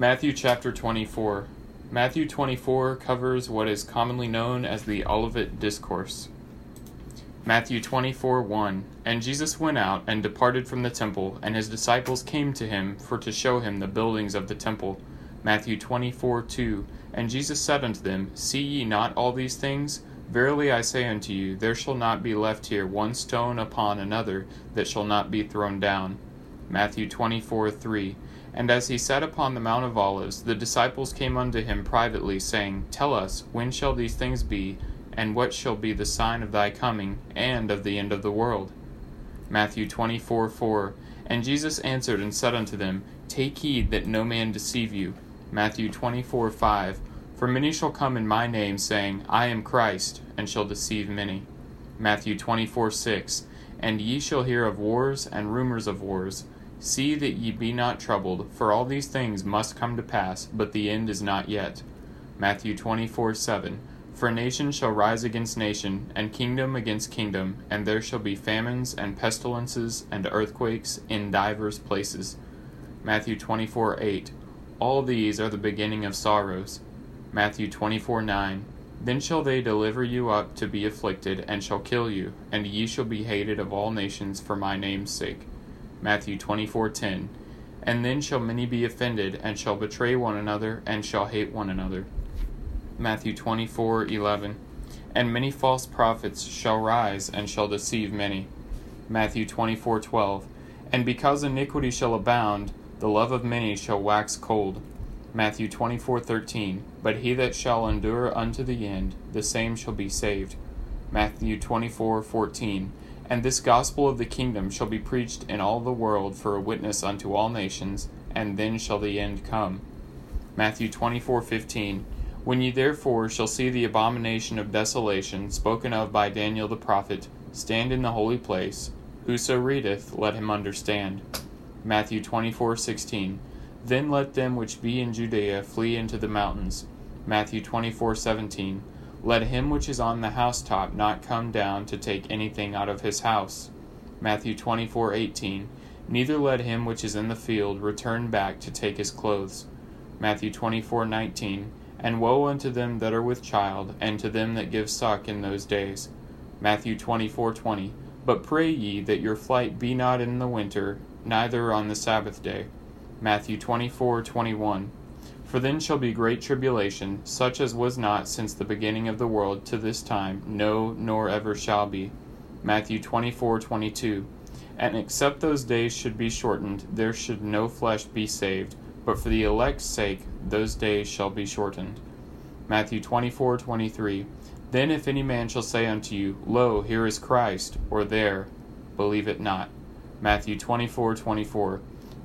Matthew chapter 24. Matthew 24 covers what is commonly known as the Olivet Discourse. Matthew 24 1 And Jesus went out and departed from the temple, and his disciples came to him for to show him the buildings of the temple. Matthew 24 2 And Jesus said unto them, See ye not all these things? Verily I say unto you, there shall not be left here one stone upon another that shall not be thrown down. Matthew 24 3 And as he sat upon the Mount of Olives, the disciples came unto him privately, saying, Tell us, when shall these things be, and what shall be the sign of thy coming, and of the end of the world? Matthew 24 4 And Jesus answered and said unto them, Take heed that no man deceive you. Matthew 24 5 For many shall come in my name, saying, I am Christ, and shall deceive many. Matthew 24 6 And ye shall hear of wars and rumors of wars. See that ye be not troubled, for all these things must come to pass, but the end is not yet. Matthew 24 7 For nation shall rise against nation, and kingdom against kingdom, and there shall be famines and pestilences and earthquakes in divers places. Matthew 24 8 All these are the beginning of sorrows. Matthew 24 9 Then shall they deliver you up to be afflicted, and shall kill you, and ye shall be hated of all nations for my name's sake. Matthew 24:10 And then shall many be offended and shall betray one another and shall hate one another. Matthew 24:11 And many false prophets shall rise and shall deceive many. Matthew 24:12 And because iniquity shall abound the love of many shall wax cold. Matthew 24:13 But he that shall endure unto the end the same shall be saved. Matthew 24:14 and this gospel of the kingdom shall be preached in all the world for a witness unto all nations, and then shall the end come. Matthew 24:15 When ye therefore shall see the abomination of desolation spoken of by Daniel the prophet stand in the holy place, whoso readeth, let him understand. Matthew 24:16 Then let them which be in Judea flee into the mountains. Matthew 24:17 let him which is on the housetop not come down to take anything out of his house. Matthew 24:18. Neither let him which is in the field return back to take his clothes. Matthew 24:19. And woe unto them that are with child, and to them that give suck in those days. Matthew 24:20. But pray ye that your flight be not in the winter, neither on the Sabbath day. Matthew 24:21. For then shall be great tribulation, such as was not since the beginning of the world to this time, no, nor ever shall be. Matthew 24:22. And except those days should be shortened, there should no flesh be saved, but for the elect's sake those days shall be shortened. Matthew 24:23. Then if any man shall say unto you, Lo, here is Christ, or there, believe it not. Matthew 24:24.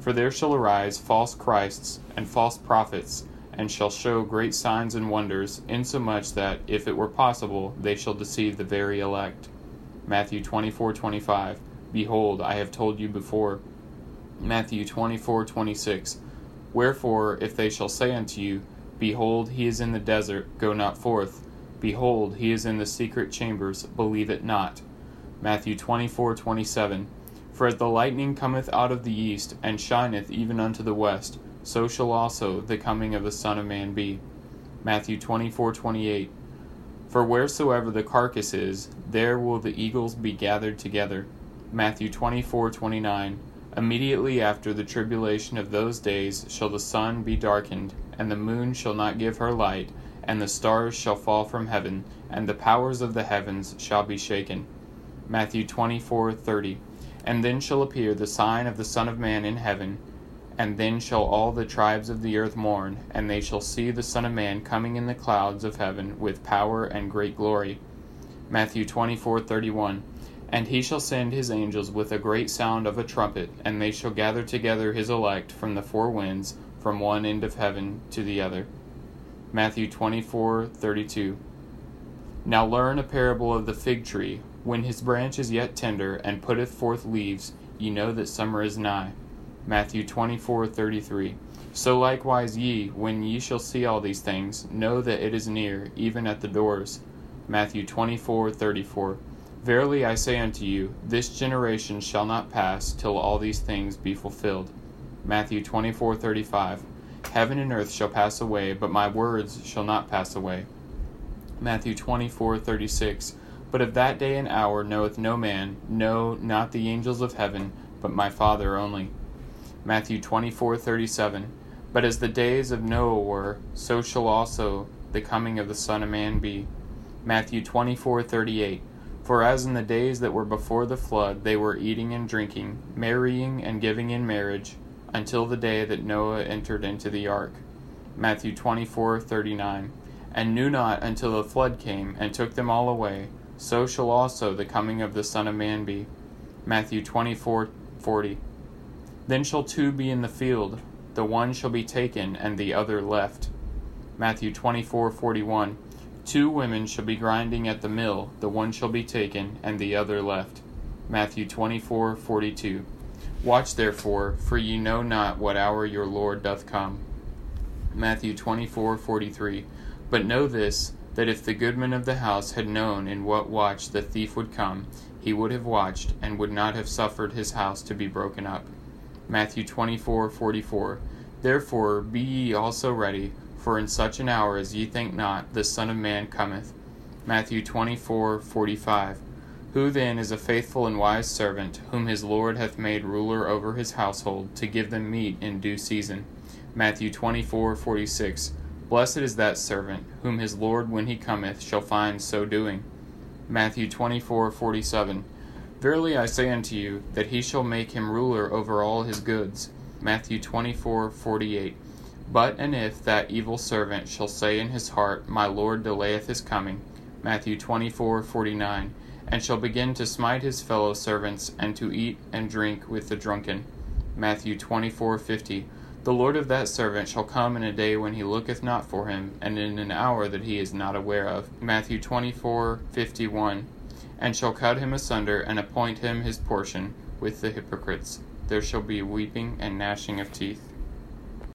For there shall arise false Christs and false prophets, and shall show great signs and wonders, insomuch that, if it were possible, they shall deceive the very elect. Matthew 24:25. Behold, I have told you before. Matthew 24:26. Wherefore, if they shall say unto you, Behold, he is in the desert, go not forth. Behold, he is in the secret chambers, believe it not. Matthew 24:27. For as the lightning cometh out of the east, and shineth even unto the west, so shall also the coming of the Son of Man be. Matthew 24:28. For wheresoever the carcass is, there will the eagles be gathered together. Matthew 24:29. Immediately after the tribulation of those days shall the sun be darkened, and the moon shall not give her light, and the stars shall fall from heaven, and the powers of the heavens shall be shaken. Matthew 24:30. And then shall appear the sign of the Son of Man in heaven, and then shall all the tribes of the earth mourn, and they shall see the Son of Man coming in the clouds of heaven with power and great glory. Matthew 24:31. And he shall send his angels with a great sound of a trumpet, and they shall gather together his elect from the four winds, from one end of heaven to the other. Matthew 24:32. Now learn a parable of the fig tree. When his branch is yet tender, and putteth forth leaves, ye know that summer is nigh. Matthew 24:33. So likewise ye, when ye shall see all these things, know that it is near, even at the doors. Matthew 24:34. Verily I say unto you, this generation shall not pass till all these things be fulfilled. Matthew 24:35. Heaven and earth shall pass away, but my words shall not pass away. Matthew 24:36 But of that day and hour knoweth no man, no, not the angels of heaven, but my Father only. Matthew 24:37 But as the days of Noah were, so shall also the coming of the Son of Man be. Matthew 24:38 For as in the days that were before the flood they were eating and drinking, marrying and giving in marriage, until the day that Noah entered into the ark. Matthew 24:39 And knew not until the flood came and took them all away, so shall also the coming of the Son of Man be. Matthew 24:40 Then shall two be in the field, the one shall be taken and the other left. Matthew 24:41 Two women shall be grinding at the mill, the one shall be taken and the other left. Matthew 24:42 Watch therefore, for ye know not what hour your Lord doth come. Matthew 24:43 But know this, that if the goodman of the house had known in what watch the thief would come, he would have watched, and would not have suffered his house to be broken up. Matthew 24:44 Therefore be ye also ready, for in such an hour as ye think not, the Son of Man cometh. Matthew 24:45 Who then is a faithful and wise servant, whom his Lord hath made ruler over his household, to give them meat in due season? Matthew 24:46 Blessed is that servant, whom his Lord when he cometh shall find so doing. Matthew 24:47 Verily I say unto you, that he shall make him ruler over all his goods. Matthew 24:48 But and if that evil servant shall say in his heart, My Lord delayeth his coming. Matthew 24:49 and shall begin to smite his fellow servants, and to eat and drink with the drunken. Matthew 24:50. The Lord of that servant shall come in a day when he looketh not for him, and in an hour that he is not aware of. Matthew 24:51. And shall cut him asunder, and appoint him his portion with the hypocrites. There shall be weeping and gnashing of teeth.